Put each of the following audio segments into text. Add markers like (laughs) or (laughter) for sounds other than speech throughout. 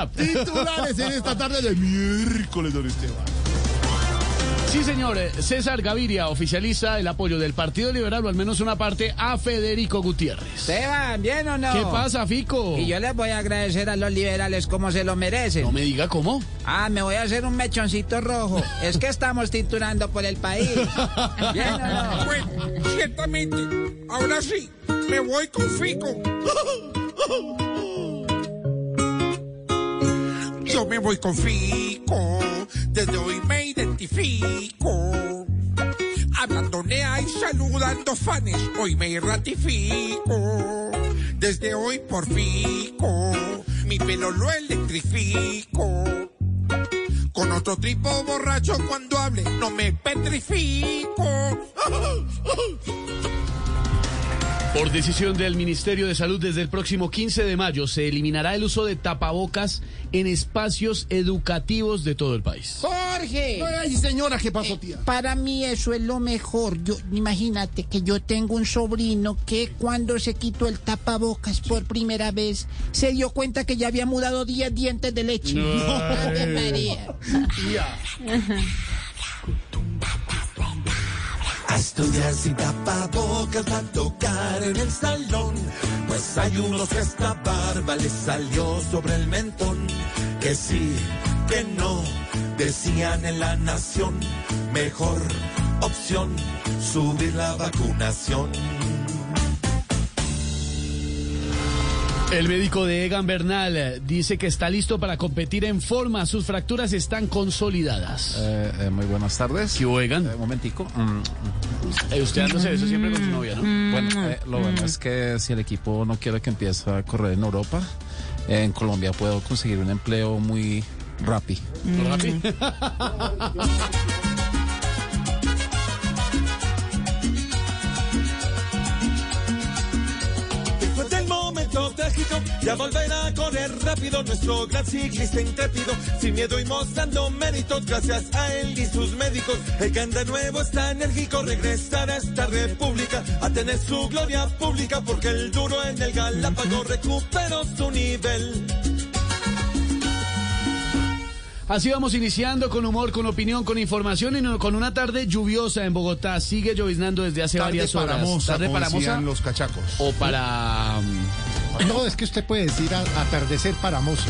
WhatsApp. (laughs) Titulares en esta tarde de miércoles, don Esteban. Sí, señor. eh, César Gaviria oficializa el apoyo del Partido Liberal, o al menos una parte, a Federico Gutiérrez. Esteban, ¿bien o no? ¿Qué pasa, Fico? Y yo les voy a agradecer a los liberales como se lo merecen. No me diga cómo. Ah, me voy a hacer un mechoncito rojo. Es que estamos tinturando por el país. (laughs) ¿Bien o no? Bueno, ciertamente, ahora sí, me voy con Fico. (laughs) Me voy con Fico, desde hoy me identifico. Hablando nea y saludando fanes, hoy me ratifico. Desde hoy por Fico, mi pelo lo electrifico. Con otro tipo borracho cuando hable, no me petrifico. (laughs) Por decisión del Ministerio de Salud, desde el próximo 15 de mayo se eliminará el uso de tapabocas en espacios educativos de todo el país. Jorge. Ay, señora, ¿qué pasó, tía? Para mí eso es lo mejor. Yo, imagínate que yo tengo un sobrino que cuando se quitó el tapabocas por primera vez se dio cuenta que ya había mudado 10 dientes de leche. Ave María. Estudiar sin tapabocas va a tocar en el salón. Pues hay unos que esta barba les salió sobre el mentón. Que sí, que no, decían en la nación. Mejor opción, subir la vacunación. El médico de Egan Bernal dice que está listo para competir en forma. Sus fracturas están consolidadas. Eh, eh, muy buenas tardes. ¿Qué hubo, Egan? Eh, un momentico. Mm, Eh, usted dándose eso siempre con su novia, ¿no? Bueno, eh, lo bueno es que si el equipo no quiere que empiece a correr en Europa, eh, en Colombia puedo conseguir un empleo muy rápido. Rápido. (laughs) ya volverá a correr rápido nuestro gran ciclista intrépido, sin miedo y mostrando méritos, gracias a él y sus médicos. El que de nuevo está enérgico, regresará a esta república, a tener su gloria pública, porque el duro en el Galápago recuperó su nivel. Así vamos iniciando con humor, con opinión, con información y con una tarde lluviosa en Bogotá. Sigue lloviznando desde hace Tarde varias horas. para tarde como para moza los cachacos. o para... No, es que usted puede decir a- atardecer para mozo.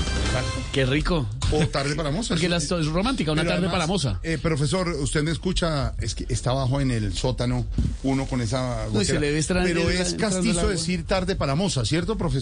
Qué rico. O tarde para moza. Porque la- es romántica, una Pero tarde además, para moza. eh, profesor, usted me escucha, es que está abajo en el sótano, uno con esa No, se le ve extraño Pero es castizo decir tarde para moza, ¿cierto, profesor?